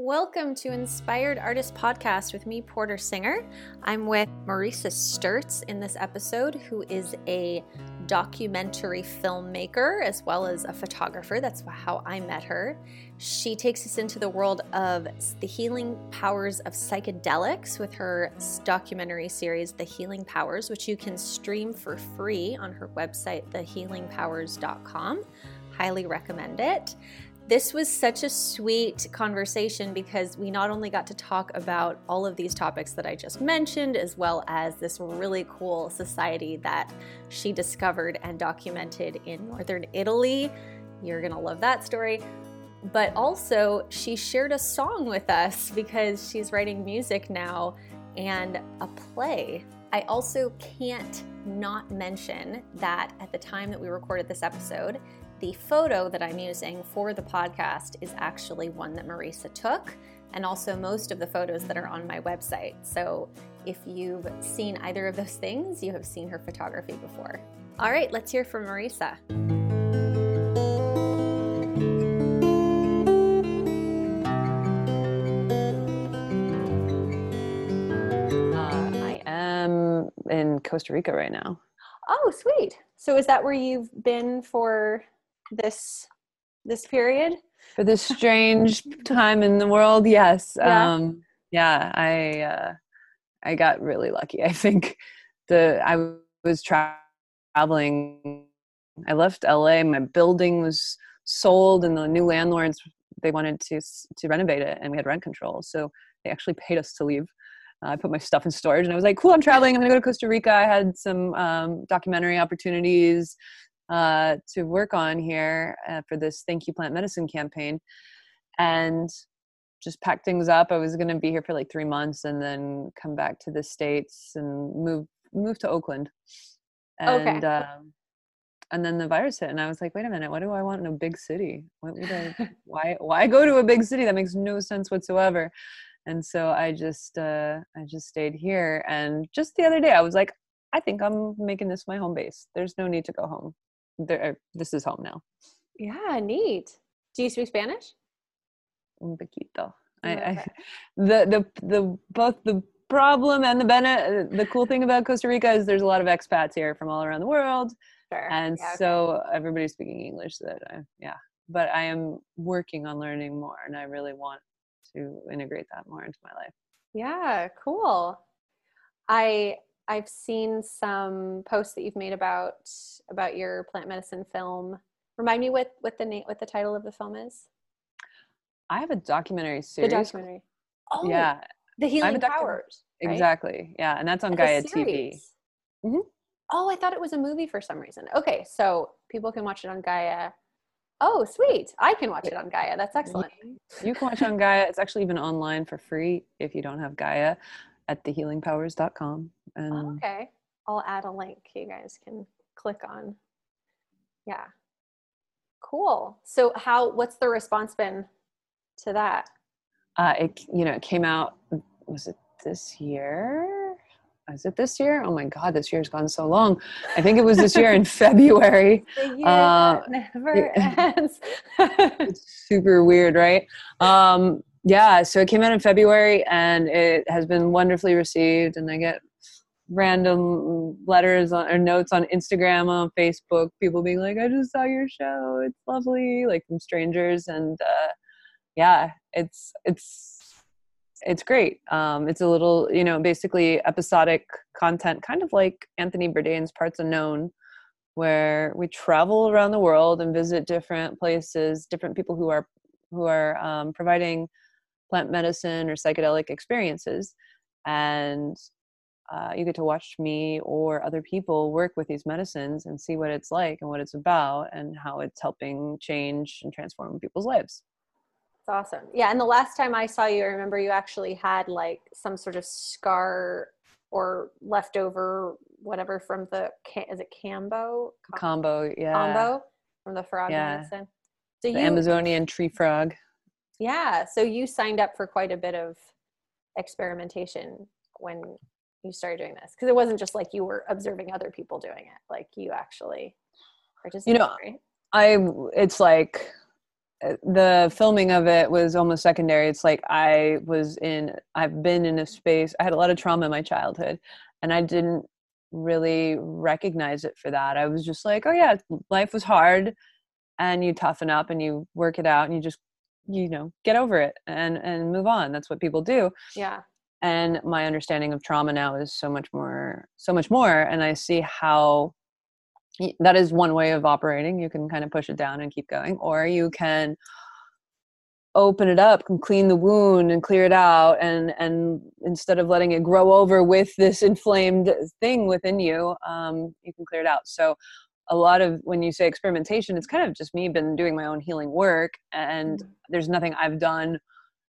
Welcome to Inspired Artist Podcast with me, Porter Singer. I'm with Marisa Sturts in this episode, who is a documentary filmmaker as well as a photographer. That's how I met her. She takes us into the world of the healing powers of psychedelics with her documentary series, The Healing Powers, which you can stream for free on her website, thehealingpowers.com. Highly recommend it. This was such a sweet conversation because we not only got to talk about all of these topics that I just mentioned, as well as this really cool society that she discovered and documented in northern Italy. You're gonna love that story. But also, she shared a song with us because she's writing music now and a play. I also can't not mention that at the time that we recorded this episode, the photo that I'm using for the podcast is actually one that Marisa took, and also most of the photos that are on my website. So if you've seen either of those things, you have seen her photography before. All right, let's hear from Marisa. Uh, I am in Costa Rica right now. Oh, sweet. So is that where you've been for this this period for this strange time in the world yes yeah. um yeah i uh i got really lucky i think the i was tra- traveling i left la my building was sold and the new landlords they wanted to to renovate it and we had rent control so they actually paid us to leave uh, I put my stuff in storage and I was like, cool, I'm traveling. I'm going to go to Costa Rica. I had some um, documentary opportunities, uh, to work on here uh, for this Thank You Plant Medicine campaign, and just packed things up. I was going to be here for like three months and then come back to the states and move move to Oakland. And okay. um, and then the virus hit, and I was like, wait a minute, what do I want in a big city? What would I? why why go to a big city? That makes no sense whatsoever. And so I just uh, I just stayed here. And just the other day, I was like, I think I'm making this my home base. There's no need to go home Er, this is home now. Yeah, neat. Do you speak Spanish? Un poquito. I, I, the the the both the problem and the benefit. The cool thing about Costa Rica is there's a lot of expats here from all around the world, sure. and yeah, so okay. everybody's speaking English. That I, yeah, but I am working on learning more, and I really want to integrate that more into my life. Yeah, cool. I I've seen some posts that you've made about about your plant medicine film. Remind me what what the name what the title of the film is. I have a documentary series. The documentary. Oh, yeah. The Healing Powers. Right? Exactly. Yeah, and that's on Gaia TV. Mm-hmm. Oh, I thought it was a movie for some reason. Okay, so people can watch it on Gaia. Oh, sweet. I can watch it on Gaia. That's excellent. You can watch it on Gaia. It's actually even online for free if you don't have Gaia at thehealingpowers.com. Oh, okay. I'll add a link you guys can click on. Yeah. Cool. So how what's the response been to that? Uh, it you know, it came out was it this year? Is it this year? Oh my god, this year's gone so long. I think it was this year in February. The year uh, never ends. it's super weird, right? Um, yeah, so it came out in February and it has been wonderfully received and I get random letters on, or notes on Instagram, on Facebook, people being like, I just saw your show. It's lovely, like from strangers. And uh, yeah, it's, it's, it's great. Um, it's a little, you know, basically episodic content, kind of like Anthony Bourdain's Parts Unknown, where we travel around the world and visit different places, different people who are who are um, providing plant medicine or psychedelic experiences, and uh, you get to watch me or other people work with these medicines and see what it's like and what it's about and how it's helping change and transform people's lives. It's awesome. Yeah. And the last time I saw you, I remember you actually had like some sort of scar or leftover whatever from the, is it Kambo? Kambo, yeah. Kambo from the frog yeah. medicine. So the you, Amazonian tree frog. Yeah. So you signed up for quite a bit of experimentation when you started doing this because it wasn't just like you were observing other people doing it like you actually participated you know i it's like uh, the filming of it was almost secondary. It's like I was in, I've been in a space, I had a lot of trauma in my childhood, and I didn't really recognize it for that. I was just like, oh, yeah, life was hard, and you toughen up and you work it out, and you just, you know, get over it and and move on. That's what people do. Yeah. And my understanding of trauma now is so much more, so much more, and I see how that is one way of operating you can kind of push it down and keep going or you can open it up and clean the wound and clear it out and and instead of letting it grow over with this inflamed thing within you um, you can clear it out so a lot of when you say experimentation it's kind of just me been doing my own healing work and mm-hmm. there's nothing i've done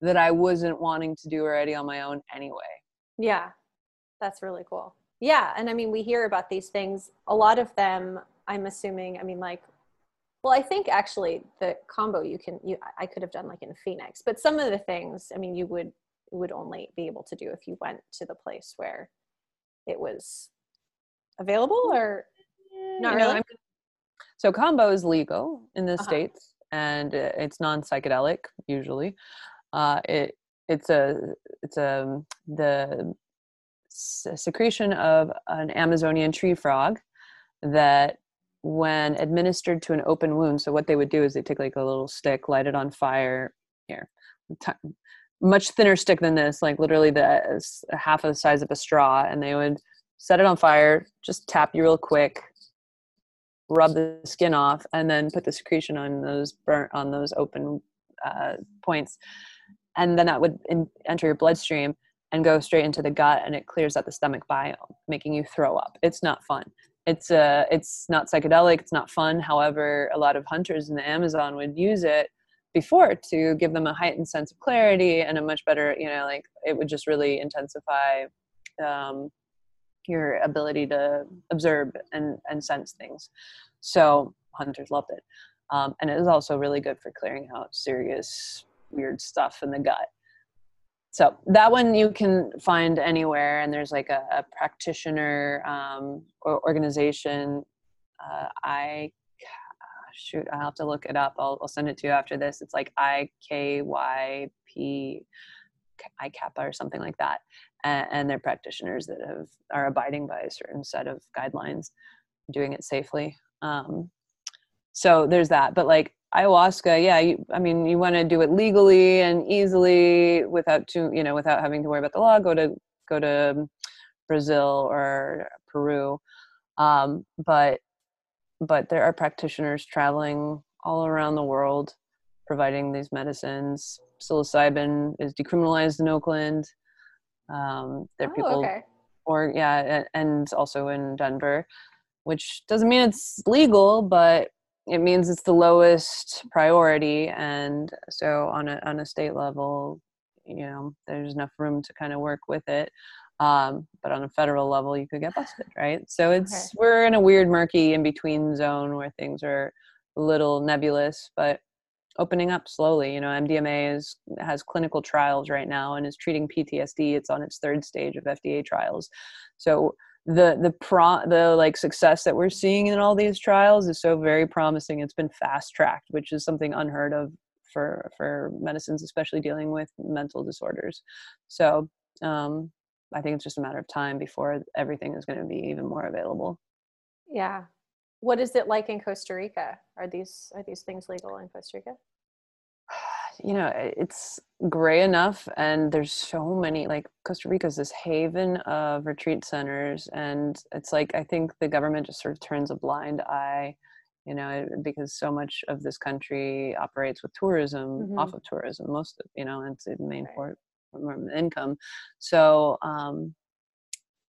that i wasn't wanting to do already on my own anyway. Yeah that's really cool. Yeah and i mean we hear about these things a lot of them i'm assuming i mean like well i think actually the Kambo you can you i could have done like in phoenix but some of the things i mean you would would only be able to do if you went to the place where it was available or not really? So Kambo is legal in the uh-huh. states and it's non-psychedelic usually uh, it it's a it's a the secretion of an Amazonian tree frog that when administered to an open wound so what they would do is they take like a little stick light it on fire here much thinner stick than this like literally the half of the size of a straw and they would set it on fire just tap you real quick rub the skin off and then put the secretion on those burnt on those open uh, points and then that would in, enter your bloodstream and go straight into the gut and it clears out the stomach biome making you throw up. It's not fun. It's uh it's not psychedelic it's not fun. However a lot of hunters in the amazon would use it before to give them a heightened sense of clarity and a much better you know like it would just really intensify um, your ability to observe and and sense things. So hunters loved it. Um, and it is also really good for clearing out serious weird stuff in the gut. So that one you can find anywhere and there's like a, a practitioner um, or organization uh, i shoot i'll have to look it up. I'll, I'll, send it to you after this. It's like I K Y P I ICAPA or something like that. And, and they're practitioners that have are abiding by a certain set of guidelines doing it safely. Um, so there's that. But like ayahuasca yeah you, i mean you want to do it legally and easily without too you know without having to worry about the law go to go to brazil or peru. Um, but but there are practitioners traveling all around the world providing these medicines. Psilocybin is decriminalized in oakland. Um, there are oh, people okay. or yeah and also in denver which doesn't mean it's legal but it means it's the lowest priority and so on a on a state level you know there's enough room to kind of work with it um, but on a federal level you could get busted right? So it's okay. we're in a weird murky in between zone where things are a little nebulous but opening up slowly you know mdma is has clinical trials right now and is treating ptsd it's on its third stage of fda trials. So the the pro the like success that we're seeing in all these trials is so very promising. It's been fast tracked which is something unheard of for for medicines especially dealing with mental disorders. So um i think it's just a matter of time before everything is going to be even more available. Yeah. What is it like in costa rica? Are these are these things legal in costa rica you know it's gray enough and there's so many like costa rica is this haven of retreat centers and it's like i think the government just sort of turns a blind eye you know because so much of this country operates with tourism mm-hmm. off of tourism most of you know it's the main right. of income so um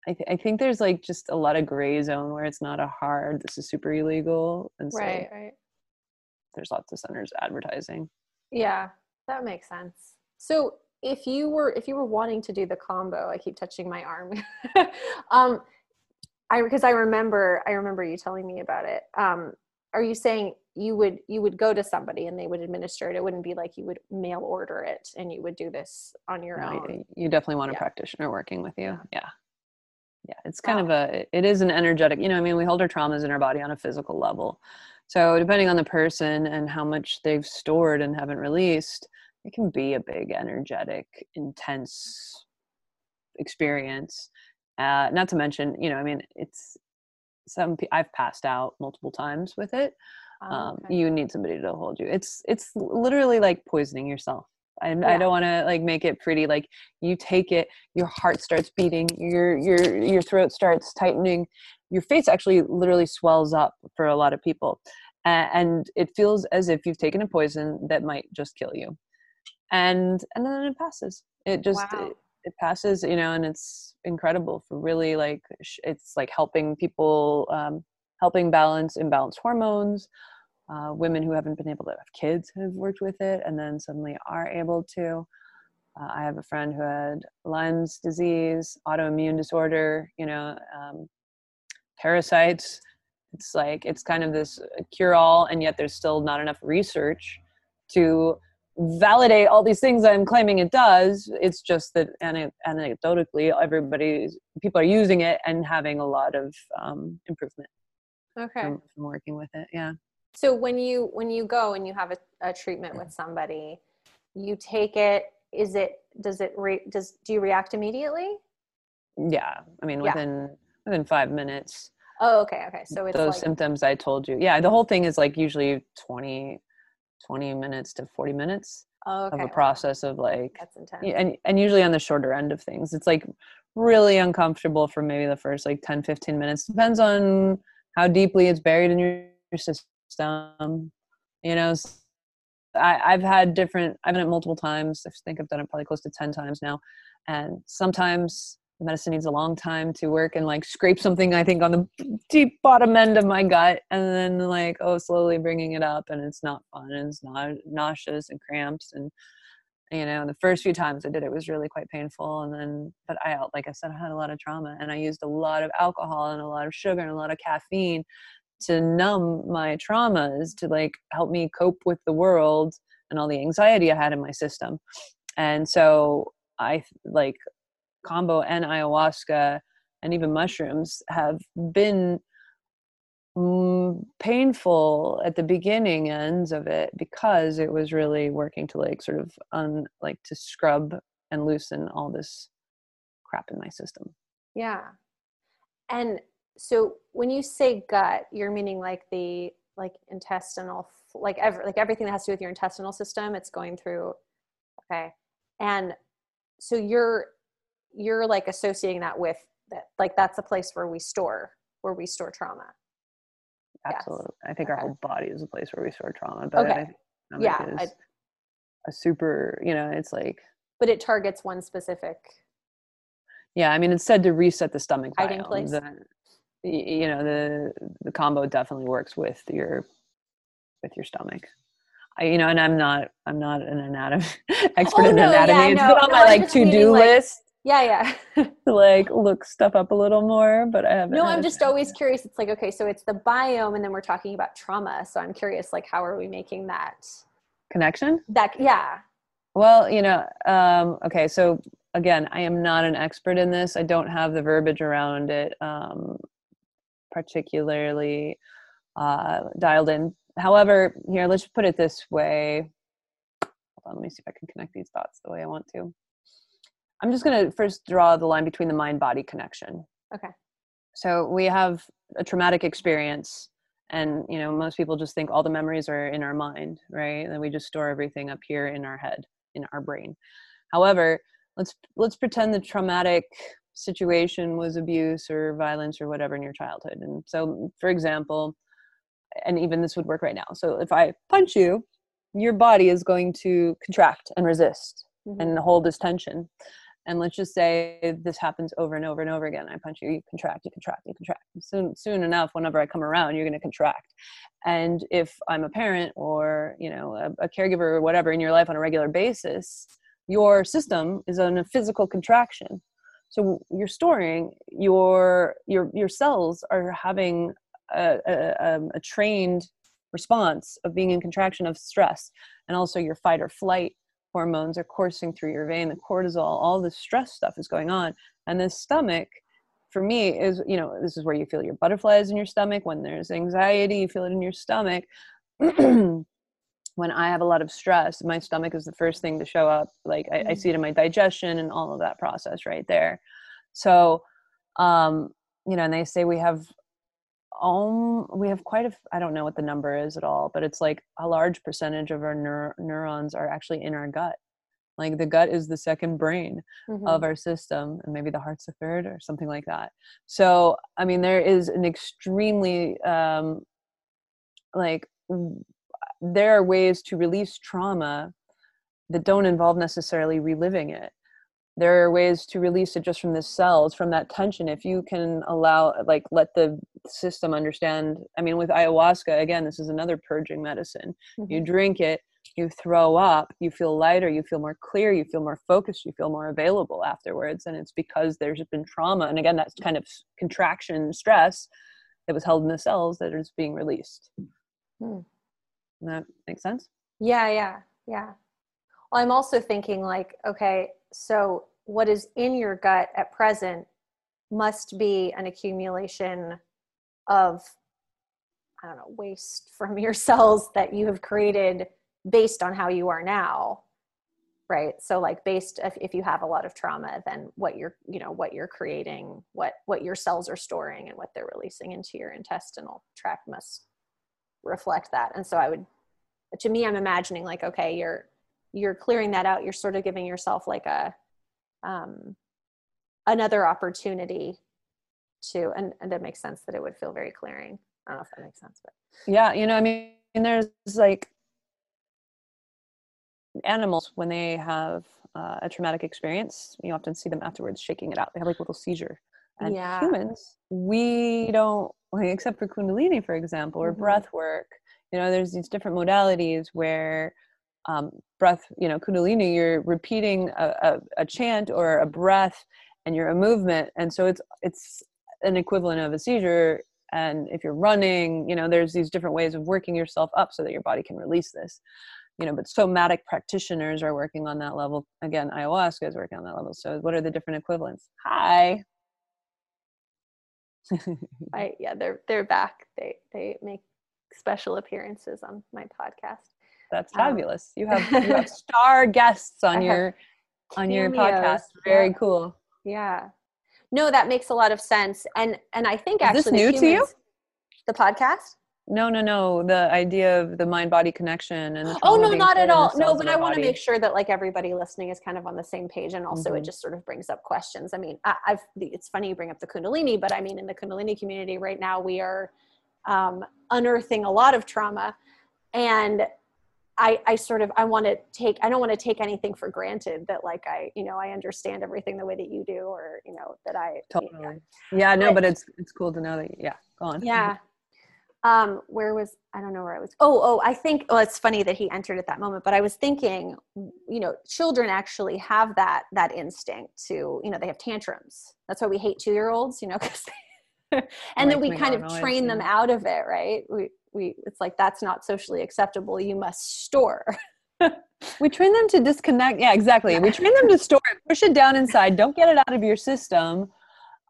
I, th- I think there's like just a lot of gray zone where it's not a hard this is super illegal and so right, right. there's lots of centers advertising yeah, that makes sense. So if you were if you were wanting to do the Kambo, I keep touching my arm. um, I because I remember I remember you telling me about it. Um, are you saying you would you would go to somebody and they would administer it? It wouldn't be like you would mail order it and you would do this on your no, own. You definitely want a yeah. practitioner working with you. Yeah. Yeah, it's kind wow. of a it is an energetic, you know, I mean, we hold our traumas in our body on a physical level So, depending on the person and how much they've stored and haven't released, it can be a big, energetic, intense experience. Uh, not to mention, you know, I mean, it's some I've passed out multiple times with it. Oh, um, okay. You need somebody to hold you. It's it's literally like poisoning yourself. I, yeah. I don't want to like make it pretty. Like you take it, your heart starts beating, your your your throat starts tightening, your face actually literally swells up for a lot of people and it feels as if you've taken a poison that might just kill you. And and then it passes. It just wow. it, it, passes you know and it's incredible for really like it's like helping people um, helping balance imbalanced hormones. Uh, women who haven't been able to have kids have worked with it and then suddenly are able to. Uh, i have a friend who had lyme's disease autoimmune disorder you know um, parasites. It's like it's kind of this cure all and yet there's still not enough research to validate all these things i'm claiming it does. It's just that anecdotally everybody people are using it and having a lot of um, improvement okay. from, from, working with it yeah. So when you when you go and you have a, a treatment with somebody you take it is it does it re, does do you react immediately? Yeah. I mean yeah. within five minutes Oh, okay, okay. So it's those like- symptoms I told you. Yeah, the whole thing is like usually 20, 20 minutes to 40 minutes oh, okay. of a process of like That's intense. and and usually on the shorter end of things. It's like really uncomfortable for maybe the first like 10 15 minutes. Depends on how deeply it's buried in your, system. You know, I, I've had different I've done it multiple times. I think I've done it probably close to 10 times now. And sometimes medicine needs a long time to work and like scrape something i think on the deep bottom end of my gut and then like oh slowly bringing it up and it's not fun and it's not nauseous and cramps and you know the first few times i did it was really quite painful and then but i like i said i had a lot of trauma and i used a lot of alcohol and a lot of sugar and a lot of caffeine to numb my traumas to like help me cope with the world and all the anxiety i had in my system. And so i like kambo and ayahuasca and even mushrooms have been mm, painful at the beginning ends of it because it was really working to like sort of un like to scrub and loosen all this crap in my system. Yeah. And so when you say gut you're meaning like the like intestinal like every like everything that has to do with your intestinal system it's going through okay. And so you're you're like associating that with that like that's a place where we store where we store trauma absolutely yes. i think okay. our whole body is a place where we store trauma but okay. yeah I, a super you know it's like but it targets one specific yeah i mean it's said to reset the stomach biome. place the, you know the the kambo definitely works with your with your stomach I, you know, and I'm not, I'm not an anatomy expert oh, in no, anatomy. Yeah, it's no, been on no, my like to do like, list yeah yeah. Like look stuff up a little more but i haven't no i'm just always curious. It's like okay so it's the biome and then we're talking about trauma. So i'm curious like how are we making that connection? That yeah. Well you know um okay so again i am not an expert in this. I don't have the verbiage around it um particularly uh dialed in. However here let's put it this way. Hold on let me see if i can connect these dots the way i want to I'm just going to first draw the line between the mind body connection. Okay. So we have a traumatic experience and you know most people just think all the memories are in our mind, right? And we just store everything up here in our head, in our brain. However, let's let's pretend the traumatic situation was abuse or violence or whatever in your childhood. And so for example, and even this would work right now. So if I punch you, your body is going to contract and resist mm-hmm. and hold this tension and let's just say this happens over and over and over again. I punch you you contract you contract you contract. Soon soon enough whenever i come around you're going to contract. And if i'm a parent or you know a, a, caregiver or whatever in your life on a regular basis your system is in a physical contraction. So you're storing your your your cells are having a, a, um, a trained response of being in contraction of stress. And also your fight or flight hormones are coursing through your vein, the cortisol, all the stress stuff is going on. And the stomach for me is you know this is where you feel your butterflies in your stomach. When there's anxiety you feel it in your stomach. When i have a lot of stress my stomach is the first thing to show up. Like I, I see it in my digestion and all of that process right there. So um you know and they say we have um we have quite a i don't know what the number is at all but it's like a large percentage of our neur- neurons are actually in our gut. Like the gut is the second brain mm-hmm. of our system and maybe the heart's the third or something like that. So i mean there is an extremely um like there are ways to release trauma that don't involve necessarily reliving it. There are ways to release it just from the cells from that tension. If you can allow like let the system understand i mean with ayahuasca again this is another purging medicine mm-hmm. you drink it you throw up you feel lighter you feel more clear you feel more focused you feel more available afterwards and it's because there's been trauma and again that's kind of contraction stress that was held in the cells that is being released hmm. that makes sense yeah yeah yeah well i'm also thinking like okay so what is in your gut at present must be an accumulation of i don't know waste from your cells that you have created based on how you are now right? So like based if, if you have a lot of trauma then what you're you know what you're creating what what your cells are storing and what they're releasing into your intestinal tract must reflect that. And so i would to me i'm imagining like okay you're you're clearing that out. You're sort of giving yourself like a um another opportunity to and, and it makes sense that it would feel very clearing i don't know if that makes sense but yeah you know i mean there's like animals when they have uh, a traumatic experience you often see them afterwards shaking it out they have like a little seizure and yeah. humans we don't like, except for kundalini for example or mm-hmm. breath work you know there's these different modalities where um, breath you know kundalini you're repeating a, a, a chant or a breath and you're a movement and so it's it's an equivalent of a seizure. And if you're running you know there's these different ways of working yourself up so that your body can release this you know but somatic practitioners are working on that level. Again ayahuasca is working on that level. So what are the different equivalents? Hi. I, yeah they're they're back. They they make special appearances on my podcast. That's um, fabulous. Um, you have you have star guests on your on your podcast. very yeah. cool. Yeah no that makes a lot of sense and and i think is actually this new humans, to you the podcast no, no, no. The idea of the mind body connection and oh no, not at all. No, but I want to make sure that like everybody listening is kind of on the same page, and also mm-hmm. it just sort of brings up questions. I mean, I, have it's funny you bring up the Kundalini, but I mean, in the Kundalini community right now, we are um, unearthing a lot of trauma, and I, I sort of I want to take I don't want to take anything for granted that like I you know I understand everything the way that you do or you know that I totally. You know. yeah no but, but it's it's cool to know that yeah go on. Yeah. Um where was i don't know where i was oh oh i think well it's funny that he entered at that moment but i was thinking you know children actually have that that instinct to you know they have tantrums. That's why we hate two year olds you know because and like then we kind of train them out of it right? We we it's like that's not socially acceptable you must store. We train them to disconnect yeah exactly. We train them to store it push it down inside don't get it out of your system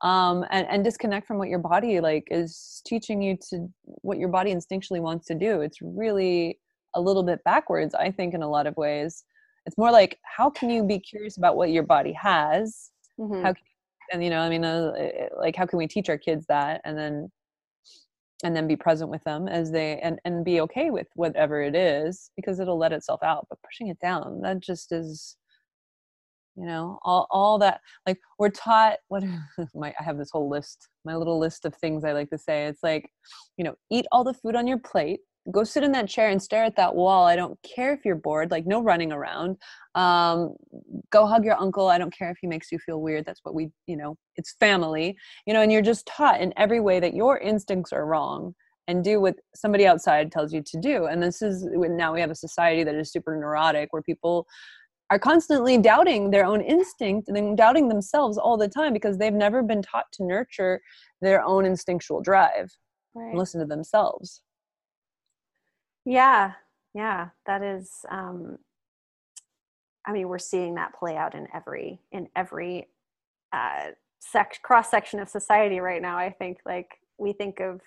um, and, and disconnect from what your body like is teaching you to what your body instinctually wants to do. It's really a little bit backwards i think in a lot of ways. It's more like how can you be curious about what your body has? Mm-hmm. how can, and you know i mean uh, like how can we teach our kids that? And then and then be present with them as they and and be okay with whatever it is because it'll let itself out but pushing it down that just is you know all, all that like we're taught what my i have this whole list my little list of things i like to say. It's like you know eat all the food on your plate go sit in that chair and stare at that wall i don't care if you're bored like no running around um, go hug your uncle i don't care if he makes you feel weird that's what we you know it's family you know and you're just taught in every way that your instincts are wrong and do what somebody outside tells you to do and this is now we have a society that is super neurotic where people are constantly doubting their own instinct and then doubting themselves all the time because they've never been taught to nurture their own instinctual drive right. and listen to themselves yeah yeah that is um i mean we're seeing that play out in every in every uh sec- cross section of society right now. I think like we think of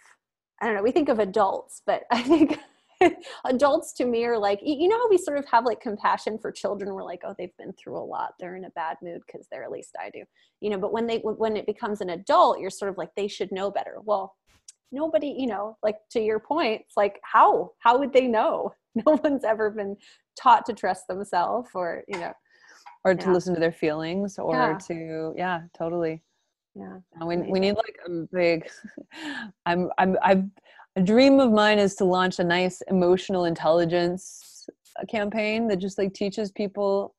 I don't know, we think of adults, but I think adults to me are like you know how we sort of have like compassion for children? We're like oh they've been through a lot. They're in a bad mood because they're at least i do. You know but when they when it becomes an adult you're sort of like they should know better. Well nobody you know like to your point it's like how how would they know no one's ever been taught to trust themselves or you know or to Yeah. listen to their feelings or Yeah. to yeah totally yeah we, we need like a big i'm i'm i've a dream of mine is to launch a nice emotional intelligence campaign that just like teaches people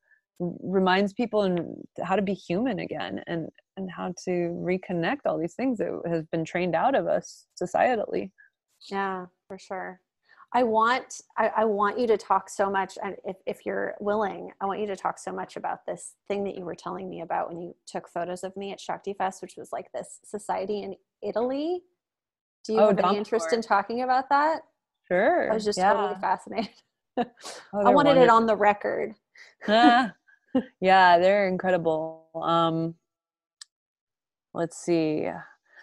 reminds people and how to be human again and and how to reconnect all these things that has been trained out of us societally. Yeah for sure. I want I, I want you to talk so much and if, if you're willing i want you to talk so much about this thing that you were telling me about when you took photos of me at shakti fest which was like this society in italy. Do you Oh, have any interest in talking about that? Sure i was just yeah. totally fascinated. Oh, i wanted it on the record. Ah, yeah, they're incredible. Um, let's see.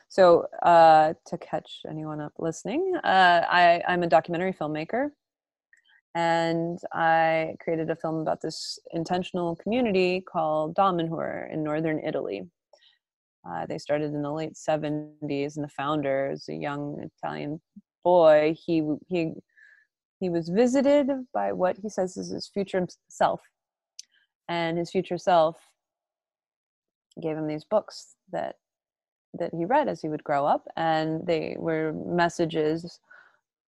So, uh, to catch anyone up listening, uh, I, I'm a documentary filmmaker, and I created a film about this intentional community called Damanhur in northern Italy. Uh, they started in the late 70s, and the founder is a young Italian boy. He he he was visited by what he says is his future self and his future self gave him these books that that he read as he would grow up and they were messages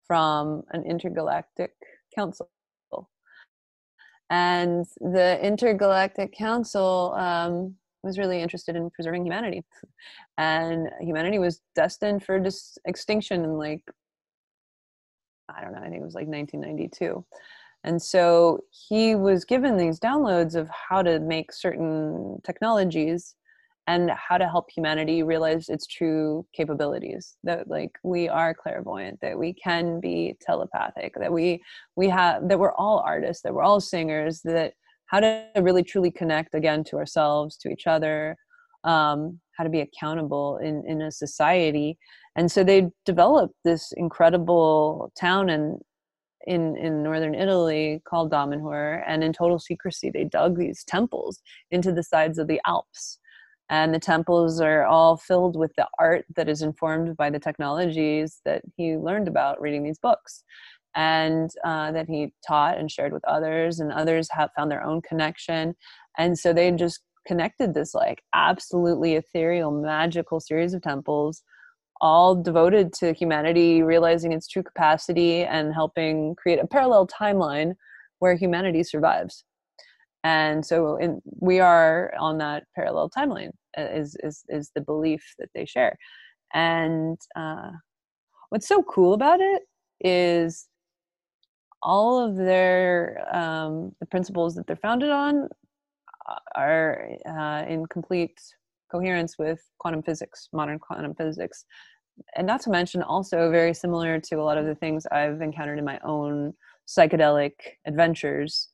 from an intergalactic council. And the intergalactic council um, was really interested in preserving humanity. And humanity was destined for dis- extinction in like i don't know i think it was like 1992 and so he was given these downloads of how to make certain technologies and how to help humanity realize its true capabilities that like we are clairvoyant that we can be telepathic that we we have that we're all artists that we're all singers that how to really truly connect again to ourselves to each other um, how to be accountable in in a society. And so they developed this incredible town and in in northern Italy called Damanhur, and in total secrecy, they dug these temples into the sides of the Alps, and the temples are all filled with the art that is informed by the technologies that he learned about reading these books, and uh, that he taught and shared with others, and others have found their own connection, and so they just connected this like absolutely ethereal, magical series of temples all devoted to humanity realizing its true capacity and helping create a parallel timeline where humanity survives and so in, we are on that parallel timeline uh, is, is is the belief that they share. And uh, what's so cool about it is all of their um, the principles that they're founded on uh, are uh, in complete coherence with quantum physics modern quantum physics. And not to mention also very similar to a lot of the things I've encountered in my own psychedelic adventures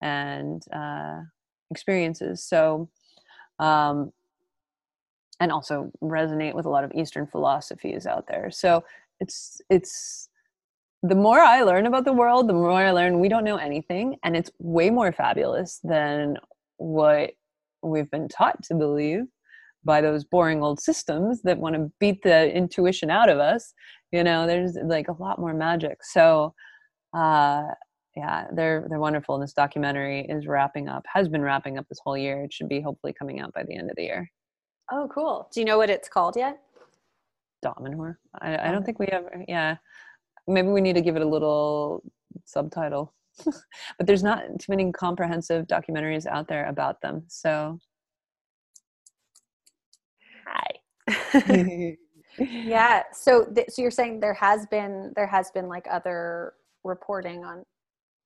and uh, experiences. So, um, and also resonate with a lot of Eastern philosophies out there. So it's it's the more I learn about the world, the more I learn we don't know anything, and it's way more fabulous than what we've been taught to believe by those boring old systems that want to beat the intuition out of us you know there's like a lot more magic so uh yeah they're they're wonderful and this documentary is wrapping up has been wrapping up this whole year. It should be hopefully coming out by the end of the year. Oh cool. Do you know what it's called yet? Damanhur? I, I don't think we ever. yeah. Maybe we need to give it a little subtitle. But there's not too many comprehensive documentaries out there about them so. Hi. Yeah so th- so you're saying there has been there has been like other reporting on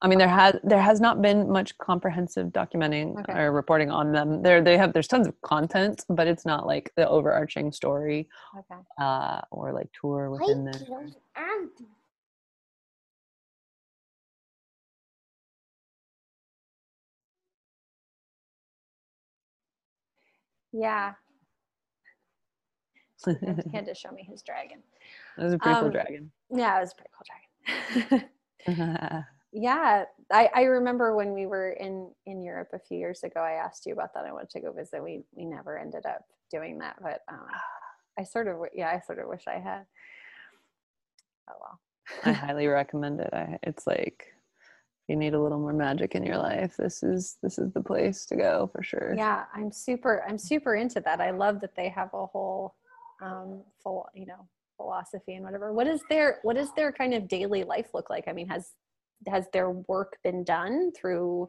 I mean, there has there has not been much comprehensive documenting Okay. or reporting on them. There they have there's tons of content, but it's not like the overarching story okay uh, or like tour within the. yeah he had to show me his dragon. That was a pretty Um, cool dragon. Yeah, it was a pretty cool dragon. yeah, I, I remember when we were in in Europe a few years ago. I asked you about that. I wanted to go visit. We we never ended up doing that, but um, I sort of yeah, I sort of wish I had. Oh well. I highly recommend it. I, it's like you need a little more magic in your life, this is this is the place to go for sure. yeah i'm super i'm super into that i love that they have a whole um full you know philosophy and whatever what is their what does their kind of daily life look like i mean has has their work been done through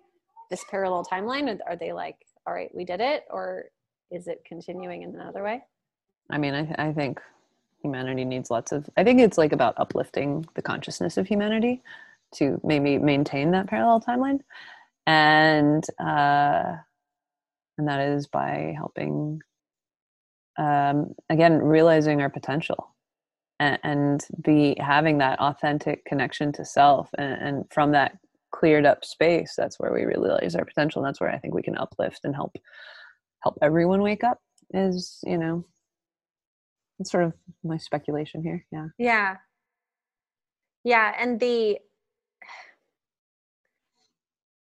this parallel timeline? Are they like all right we did it or is it continuing in another way? I mean, I, I think humanity needs lots of. I think it's like about uplifting the consciousness of humanity to maybe maintain that parallel timeline, and uh, and that is by helping, um, again, realizing our potential, and, be having that authentic connection to self, and, and from that cleared up space, that's where we realize our potential. And that's where I think we can uplift and help help everyone wake up. Is you know it's sort of my speculation here. Yeah. yeah yeah and the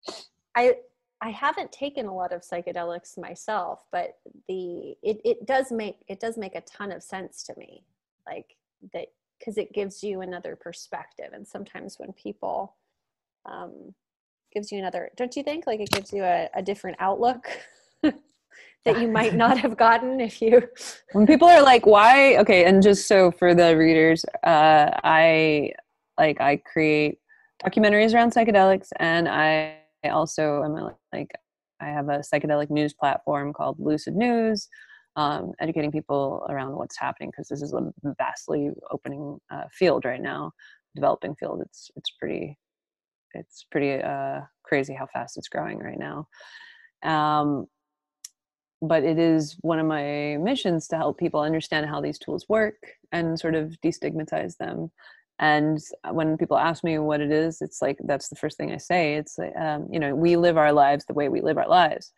i i haven't taken a lot of psychedelics myself but the it, it does make it does make a ton of sense to me like that because it gives you another perspective and sometimes when people um gives you another don't you think like it gives you a, a different outlook that you might not have gotten if you When people are like, "Why?" Okay, and just so for the readers, uh, I like I create documentaries around psychedelics, and I also am like I have a psychedelic news platform called Lucid News, um, educating people around what's happening because this is a vastly opening uh, field right now, developing field. It's it's pretty it's pretty uh, crazy how fast it's growing right now. Um, but it is one of my missions to help people understand how these tools work and sort of destigmatize them and when people ask me what it is it's like that's the first thing i say it's like, um, you know we live our lives the way we live our lives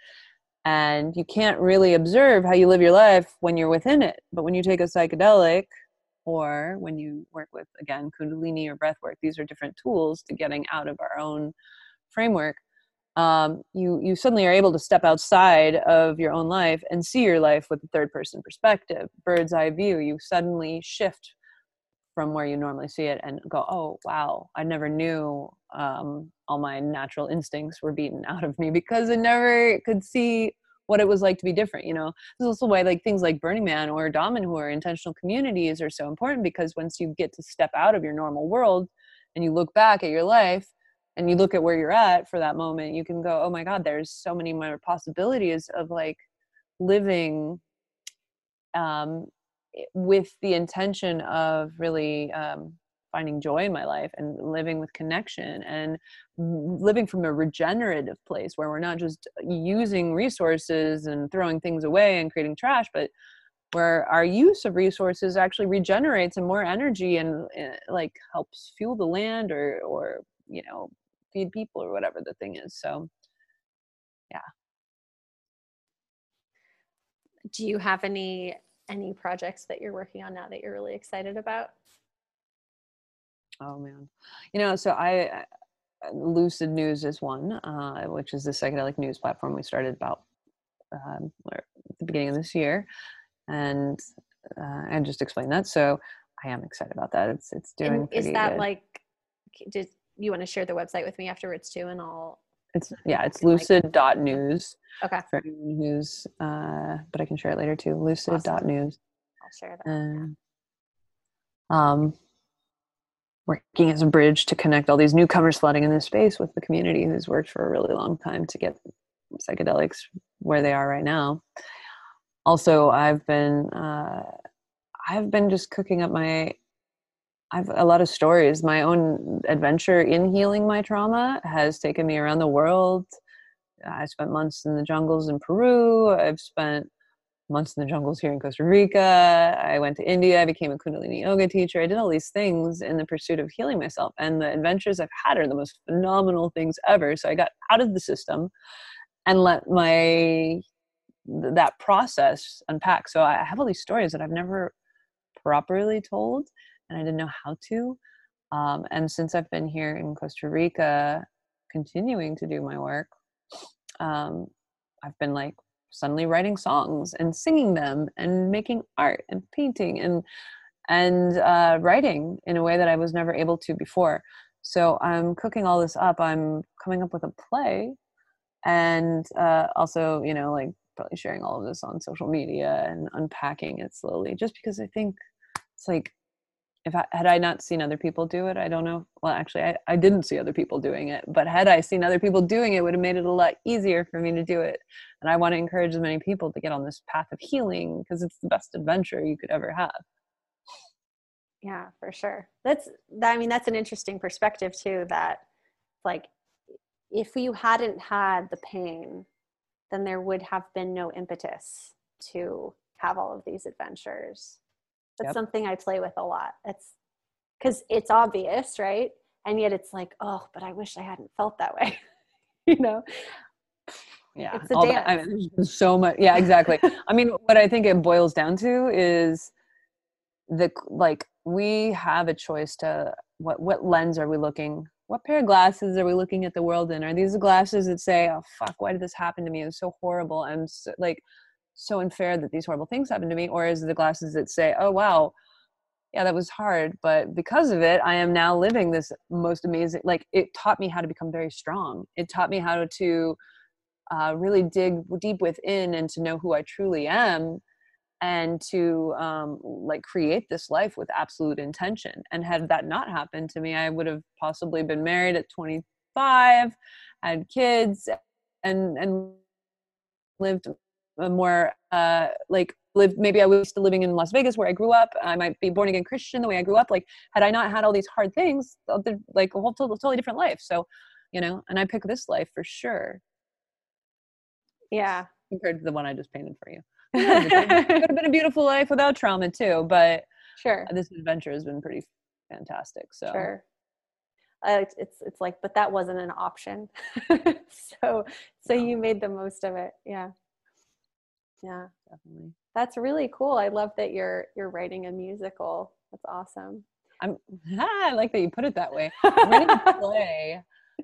and you can't really observe how you live your life when you're within it. But when you take a psychedelic or when you work with again kundalini or breath work these are different tools to getting out of our own framework. Um, you you suddenly are able to step outside of your own life and see your life with a third person perspective. Bird's eye view you suddenly shift from where you normally see it and go oh wow i never knew um, all my natural instincts were beaten out of me because i never could see what it was like to be different you know? This is also why like things like burning man or Damanhur are intentional communities are so important because once you get to step out of your normal world and you look back at your life and you look at where you're at for that moment you can go oh my god there's so many more possibilities of like living um, with the intention of really um, finding joy in my life and living with connection and living from a regenerative place where we're not just using resources and throwing things away and creating trash but where our use of resources actually regenerates and more energy and uh, like helps fuel the land or or you know feed people or whatever the thing is so yeah. do you have any any projects that you're working on now that you're really excited about oh man. You know so i I- lucid news is one uh, which is the psychedelic news platform we started about um, the beginning of this year and uh, and just explain that. So i am excited about that. It's it's doing and is that good. like did you want to share the website with me afterwards too and i'll it's yeah it's like- lucid dot news okay. for anyone who's uh but i can share it later too. Lucid dot news. I'll share that. And um, working as a bridge to connect all these newcomers flooding in this space with the community who's worked for a really long time to get psychedelics where they are right now. Also, I've been uh, I've been just cooking up my I've a lot of stories. My own adventure in healing my trauma has taken me around the world. I spent months in the jungles in Peru. I've spent months in the jungles here in Costa Rica. I went to India. I became a Kundalini yoga teacher. I did all these things in the pursuit of healing myself. And the adventures I've had are the most phenomenal things ever. So I got out of the system and let my that process unpack. So I have all these stories that I've never properly told and I didn't know how to. Um, and since I've been here in Costa Rica, continuing to do my work, um, I've been like suddenly writing songs and singing them and making art and painting and and uh, writing in a way that I was never able to before. So I'm cooking all this up. I'm coming up with a play, and uh, also, you know, like probably sharing all of this on social media and unpacking it slowly. Just because I think it's like if I, had I not seen other people do it, I don't know. Well, actually, I, I didn't see other people doing it, but had I seen other people doing it, it would have made it a lot easier for me to do it. And I want to encourage as many people to get on this path of healing because it's the best adventure you could ever have. Yeah, for sure. That's I mean that's an interesting perspective too. That like if you hadn't had the pain, then there would have been no impetus to have all of these adventures that's yep. something I play with a lot. It's because it's obvious, right? And yet it's like, oh, but I wish I hadn't felt that way. you know? Yeah. It's a dance. That, I mean, there's so much. Yeah, exactly. I mean, what I think it boils down to is the like we have a choice to what what lens are we looking what pair of glasses are we looking at the world in are these the glasses that say oh fuck why did this happen to me it's so horrible i'm so, like so unfair that these horrible things happen to me or is the glasses that say oh wow yeah that was hard but because of it i am now living this most amazing like it taught me how to become very strong. It taught me how to uh, really dig deep within and to know who i truly am and to um, like create this life with absolute intention. And had that not happened to me i would have possibly been married at 25 had kids and and lived more uh, like live maybe i was still living in las vegas where i grew up. I might be born again christian the way i grew up. Like had i not had all these hard things like a whole totally different life. So you know and i pick this life for sure. Yeah. Compared to the one i just painted for you. It could have been a beautiful life without trauma too but sure. this adventure has been pretty fantastic so. Sure. Uh, it's, it's it's like but that wasn't an option. So so you made the most of it. Yeah yeah definitely. That's really cool. I love that you're you're writing a musical. That's awesome. I'm i like that you put it that way. I'm writing a play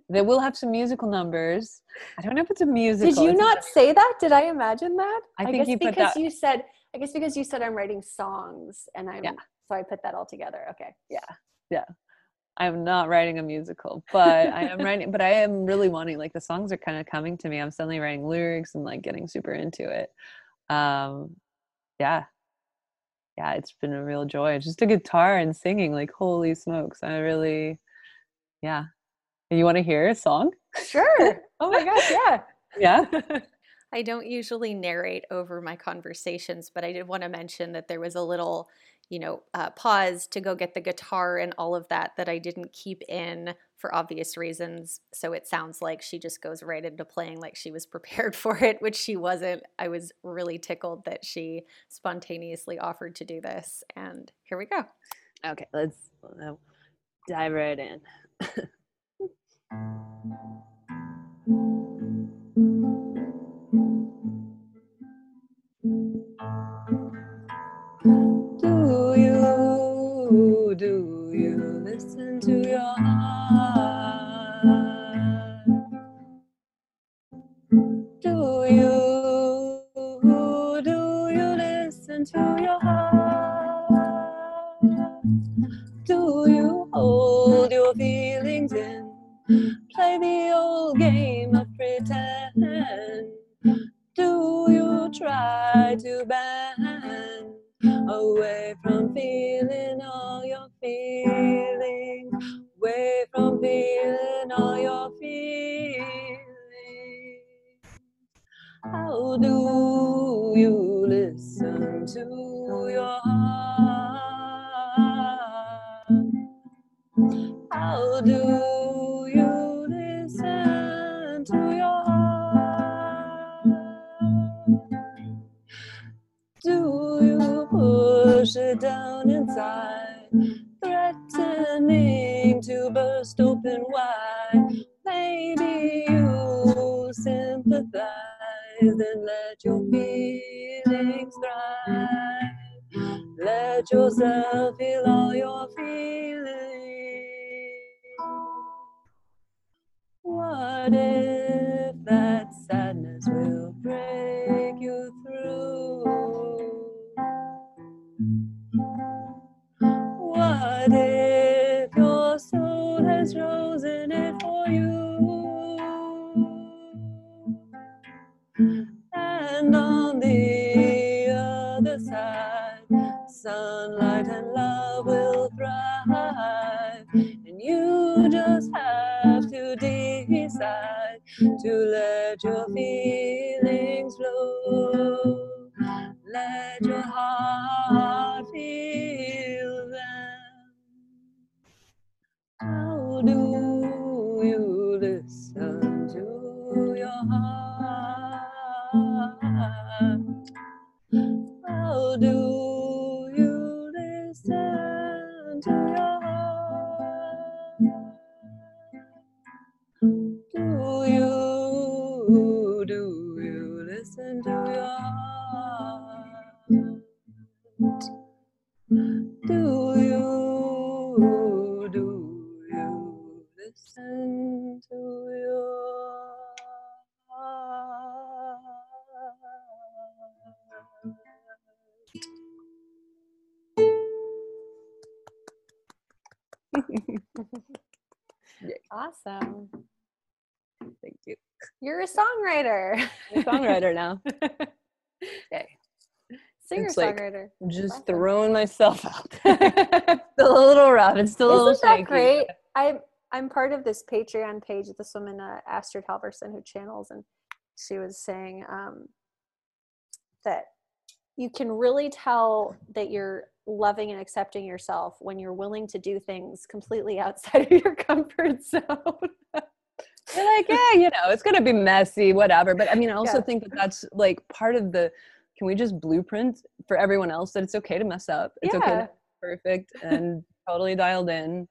that will have some musical numbers. I don't know if it's a musical did you not say that? Did i imagine that? I, I think you because that. you said i guess because you said i'm writing songs and i'm yeah. so i put that all together. Okay. Yeah. Yeah. I'm not writing a musical, but I am writing, but I am really wanting, like, the songs are kind of coming to me. I'm suddenly writing lyrics and like getting super into it um yeah. Yeah it's been a real joy just a guitar and singing like holy smokes i really yeah. You want to hear a song? Sure. Oh my gosh yeah. Yeah I don't usually narrate over my conversations, but I did want to mention that there was a little you know, uh, pause to go get the guitar and all of that that I didn't keep in for obvious reasons. So it sounds like she just goes right into playing like she was prepared for it, which she wasn't. I was really tickled that she spontaneously offered to do this. And here we go. Okay, let's uh, dive right in. do you do you listen to your heart? Do you, do you listen to your to let your songwriter. A songwriter now. Yay. Singer It's songwriter. Just Awesome. throwing myself out. Isn't still a little rough. It's still a little that shaky. great? I'm I'm part of this Patreon page this woman, uh, Astrid Halverson, who channels, and she was saying um, that you can really tell that you're loving and accepting yourself when you're willing to do things completely outside of your comfort zone. You're like, yeah, you know, it's gonna be messy, whatever. But I mean, I also Yeah. think that that's like part of the. Can we just blueprint for everyone else that it's okay to mess up? It's okay to Yeah. perfect and totally dialed in.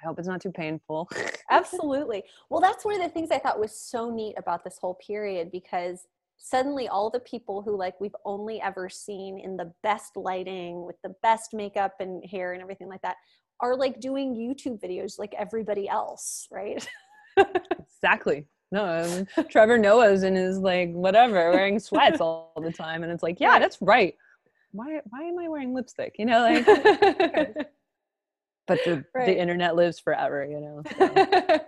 I hope it's not too painful. Absolutely. Well, that's one of the things I thought was so neat about this whole period because suddenly all the people who like we've only ever seen in the best lighting with the best makeup and hair and everything like that are like doing YouTube videos like everybody else, right? exactly. No, I mean, Trevor Noah's in his like whatever, wearing sweats all the time, and it's like, yeah, that's right. Why? Why am I wearing lipstick? You know, like. but the Right. the internet lives forever. You know. so.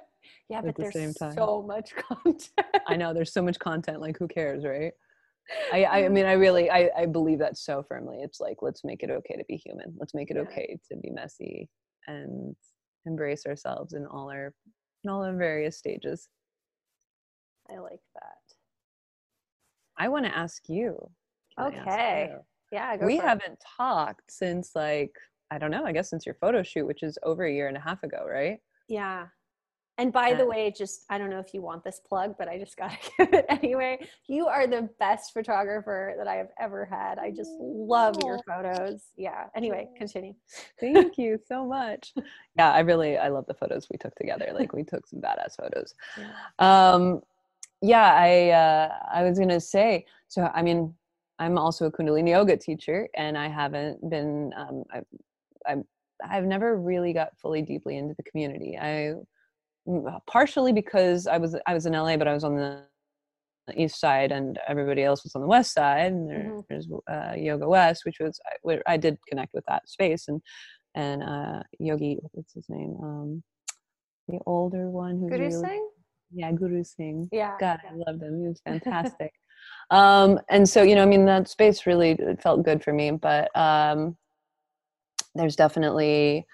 yeah, but the there's same time. so much content. I know there's so much content. Like, who cares, right? I, I mean, I really, I, I believe that so firmly. It's like, let's make it okay to be human. Let's make it Yeah. okay to be messy and embrace ourselves in all our, in all in various stages. I like that. I want to ask you. I ask Okay. you? Yeah, go We haven't talked since like, I don't know, I guess since your photo shoot, which is over a year and a half ago, right? Yeah. And by the Uh, way, just I don't know if you want this plug, but I just gotta give it anyway. You are the best photographer that I have ever had. I just love your photos. Yeah. Anyway, continue. Thank you so much. Yeah, I really I love the photos we took together. Like we took some badass photos. Um yeah, I uh I was going to say so I mean I'm also a kundalini yoga teacher and I haven't been um I I'm I've never really got fully deeply into the community. I partially because I was I was in LA but I was on the east side and everybody else was on the west side and there, Mhm. there's uh, yoga west which was I, where I did connect with that space and and uh yogi what's his name um the older one who's Guru really Singh? yeah guru singh Yeah. god i loved him he was fantastic um and so you know i mean that space really felt good for me but um there's definitely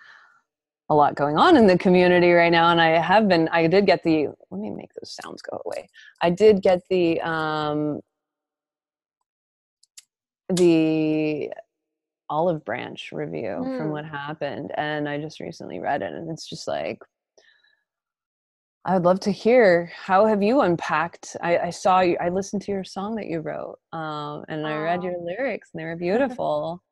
a lot going on in the community right now and i have been i did get the let me make those sounds go away. I did get the um the olive branch review from Mm. what happened and i just recently read it and it's just like i would love to hear how have you unpacked i, I saw you i listened to your song that you wrote um, and i read your lyrics and they were beautiful.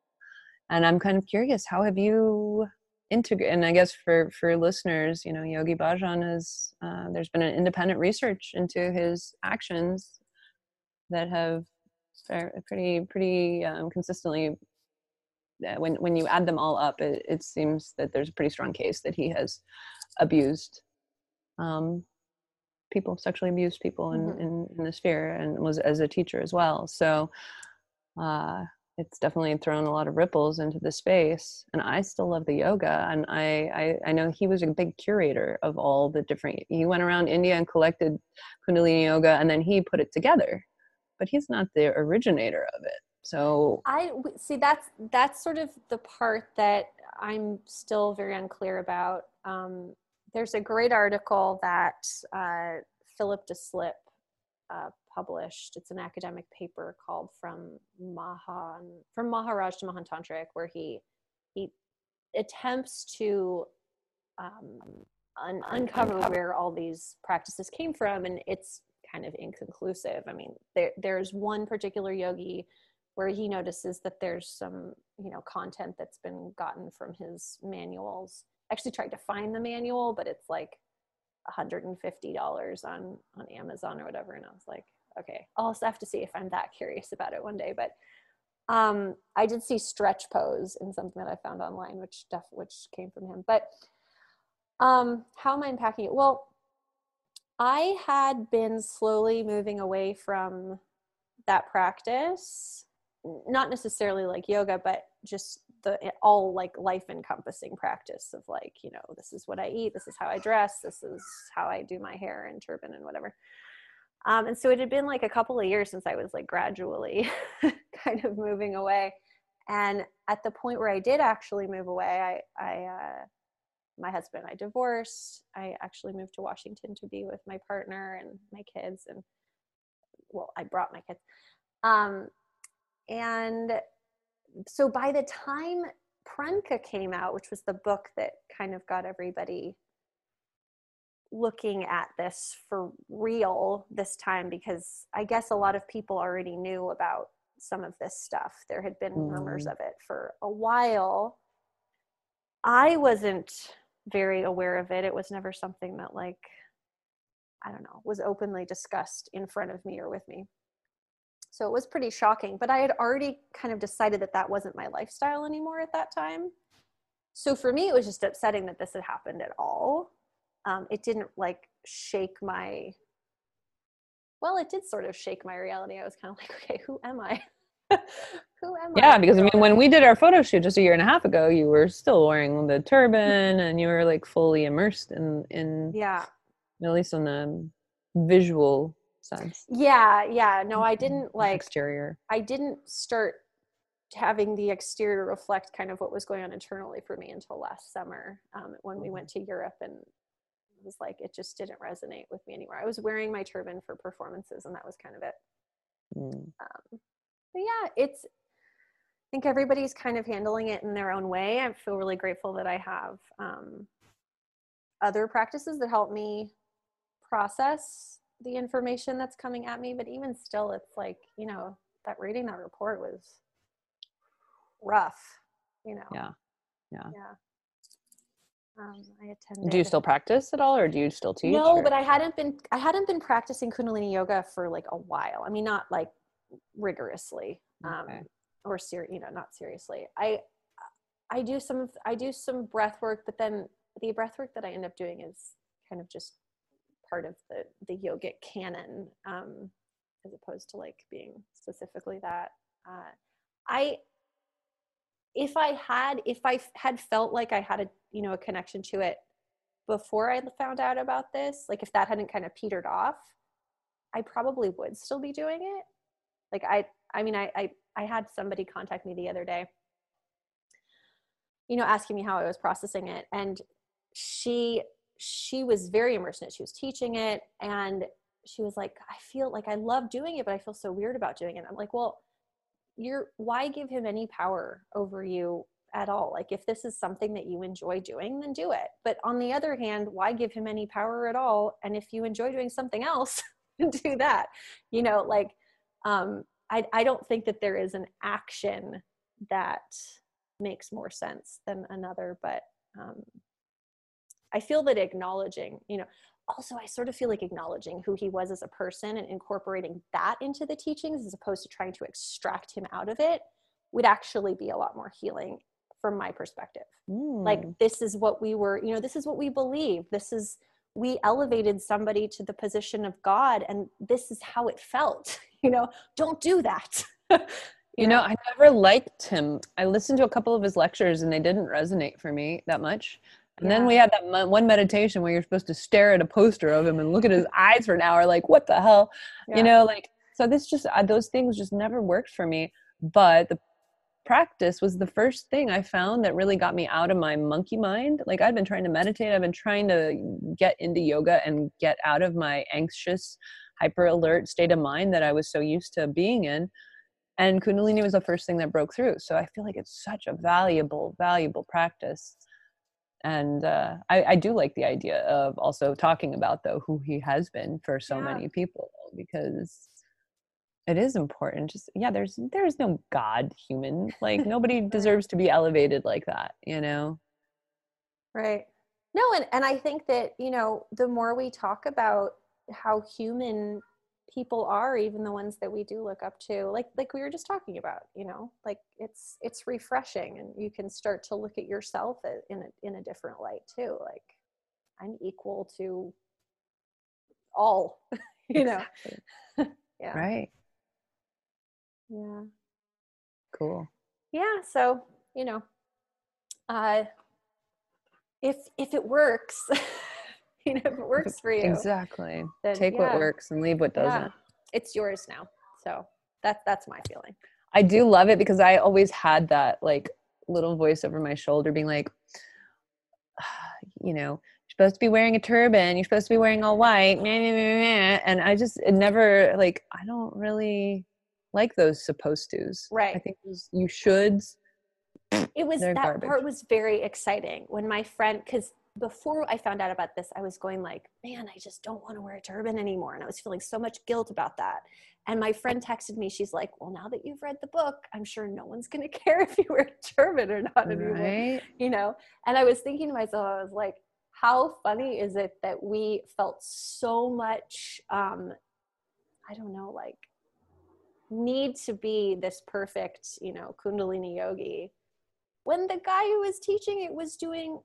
And i'm kind of curious how have you integrate and i guess for for listeners you know yogi bhajan has uh, there's been an independent research into his actions that have pretty pretty um, consistently uh, when when you add them all up, it, it seems that there's a pretty strong case that he has abused um, people, sexually abused people in, Mhm. in, in the sphere, and was as a teacher as well. So uh, it's definitely thrown a lot of ripples into the space. And I still love the yoga, and I, I I know he was a big curator of all the different. He went around India and collected Kundalini yoga, and then he put it together. But he's not the originator of it. So i see that's that's sort of the part that I'm still very unclear about. Um, there's a great article that uh, Philip Deslippe uh, published. It's an academic paper called "From Mahan from Maharaj to Mahan Tantric," where he he attempts to um, un- uncover where all these practices came from, and it's kind of inconclusive. I mean, there there's one particular yogi where he notices that there's some you know content that's been gotten from his manuals actually tried to find the manual but it's like $150 on on amazon or whatever and i was like okay i'll also have to see if i'm that curious about it one day but um i did see stretch pose in something that i found online which def which came from him but um how am i unpacking it? Well i had been slowly moving away from that practice not necessarily like yoga but just the all like life encompassing practice of like you know this is what i eat this is how i dress this is how i do my hair and turban and whatever um, and so it had been like a couple of years since i was like gradually kind of moving away. And at the point where i did actually move away i i uh, my husband i divorced. I actually moved to washington to be with my partner and my kids and well i brought my kids. Um, and so by the time Premka came out, which was the book that kind of got everybody looking at this for real this time, because I guess a lot of people already knew about some of this stuff. There had been rumors Mm. of it for a while. I wasn't very aware of it. It was never something that, like, I don't know, was openly discussed in front of me or with me so it was pretty shocking but i had already kind of decided that that wasn't my lifestyle anymore at that time so for me it was just upsetting that this had happened at all um, it didn't like shake my well it did sort of shake my reality i was kind of like okay who am i who am i yeah, because I mean, when we did our photo shoot just a year and a half ago, you were still wearing the turban and you were like fully immersed in in yeah at least in the visual sense. yeah yeah no i Mhm. didn't like exterior. I didn't start having the exterior reflect kind of what was going on internally for me until last summer um, when we went to Europe and was like it just didn't resonate with me anymore. I was wearing my turban for performances and that was kind of it. Mm. Um, but yeah, it's I think everybody's kind of handling it in their own way. I feel really grateful that I have um, other practices that help me process the information that's coming at me. But even still, it's like you know that reading that report was rough. You know. Yeah. Yeah. Yeah. Um, I attended. Do you still practice at all, or do you still teach? No, or- but I hadn't been I hadn't been practicing Kundalini yoga for like a while. I mean, not like rigorously, um, Okay. or ser- you know, not seriously. I I do some I do some breath work, but then the breath work that I end up doing is kind of just part of the the yogic canon, um, as opposed to like being specifically that. Uh, I if I had if I had felt like I had a you know a connection to it before I found out about this, like if that hadn't kind of petered off, I probably would still be doing it. Like I I mean I I, I had somebody contact me the other day, you know, asking me how I was processing it. And she she was very immersed in it. She was teaching it and she was like, I feel like I love doing it, but I feel so weird about doing it. I'm like, well, you're why give him any power over you at all? Like if this is something that you enjoy doing then do it. But on the other hand why give him any power at all? And if you enjoy doing something else do that. You know like um I, I don't think that there is an action that makes more sense than another but um i feel that acknowledging you know also i sort of feel like acknowledging who he was as a person and incorporating that into the teachings as opposed to trying to extract him out of it would actually be a lot more healing from my perspective. Mm. Like this is what we were, you know, this is what we believe. This is we elevated somebody to the position of God and this is how it felt. You know, don't do that. you, you know, know, I never liked him. I listened to a couple of his lectures and they didn't resonate for me that much. And yeah. then we had that one meditation where you're supposed to stare at a poster of him and look at his eyes for an hour, like, what the hell? Yeah. You know, like, so this just, uh, those things just never worked for me. But the practice was the first thing I found that really got me out of my monkey mind. Like I've been trying to meditate, I've been trying to get into yoga and get out of my anxious, hyper alert state of mind that I was so used to being in. And Kundalini was the first thing that broke through. So I feel like it's such a valuable, valuable practice. And uh, I, I, do like the idea of also talking about though who he has been for so yeah. many people because it is important just yeah there's there's no god human like nobody deserves to be elevated like that you know? Right. No and and i think that you know the more we talk about how human people are even the ones that we do look up to like like we were just talking about you know like it's it's refreshing and you can start to look at yourself in a in a different light too like i'm equal to all you know yeah right yeah. Cool. Yeah. So, you know, uh, if, if it works, you know, if it works for you. Exactly. Then, Take yeah. what works and leave what doesn't. Yeah. It's yours now. So that's, that's my feeling. I do love it because I always had that like little voice over my shoulder being like, you know, you're supposed to be wearing a turban. You're supposed to be wearing all white. And I just, it never like, I don't really like those supposed to's. Right. I think you should. It was that garbage. part was very exciting when my friend because before I found out about this, I was going like, man, I just don't want to wear a turban anymore. And I was feeling so much guilt about that. And my friend texted me, she's like, well, now that you've read the book, I'm sure no one's going to care if you wear a turban or not anymore. Right. You know? And I was thinking to myself, I was like, how funny is it that we felt so much, um, I don't know, like need to be this perfect, you know, Kundalini yogi when the guy who was teaching it was doing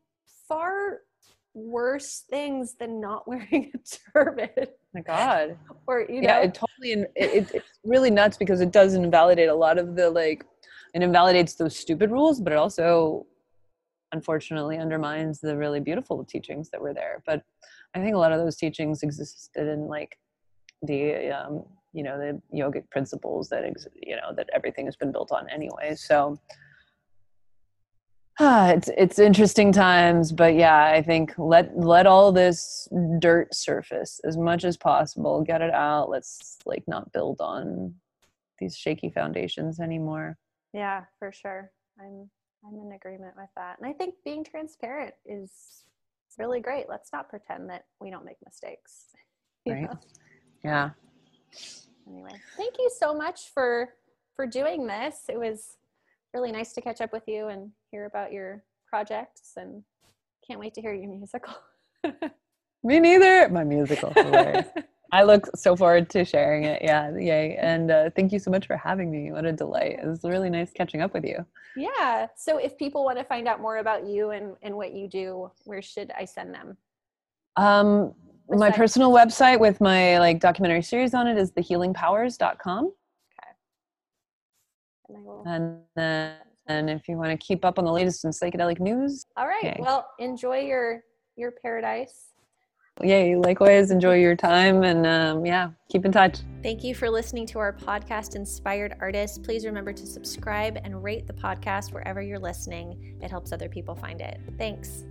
far worse things than not wearing a turban. Oh my God. or, you know. Yeah, it totally, it, it, it's really nuts because it does invalidate a lot of the like, it invalidates those stupid rules, but it also unfortunately undermines the really beautiful teachings that were there. But I think a lot of those teachings existed in like the um, you know the yogic principles that ex- you know that everything has been built on anyway so it's it's interesting times but yeah i think let let all this dirt surface as much as possible get it out. Let's like not build on these shaky foundations anymore. Yeah for sure. I'm i'm in agreement with that. And i think being transparent is really great. Let's not pretend that we don't make mistakes right. know? yeah. Anyway thank you so much for for doing this. It was really nice to catch up with you and hear about your projects and can't wait to hear your musical. Me neither. My musical i look so forward to sharing it. Yeah yay. And uh, thank you so much for having me. What a delight. It was really nice catching up with you. Yeah. So if people want to find out more about you and, and what you do where should i send them? Um my personal website with my like documentary series on it is thehealingpowers.com. Okay. And, I will... and then and if you want to keep up on the latest in psychedelic news. All right. Okay. Well, enjoy your your paradise. Yay, likewise, enjoy your time and um, yeah, keep in touch. Thank you for listening to our podcast, Inspired Artists. Please remember to subscribe and rate the podcast wherever you're listening. It helps other people find it. Thanks.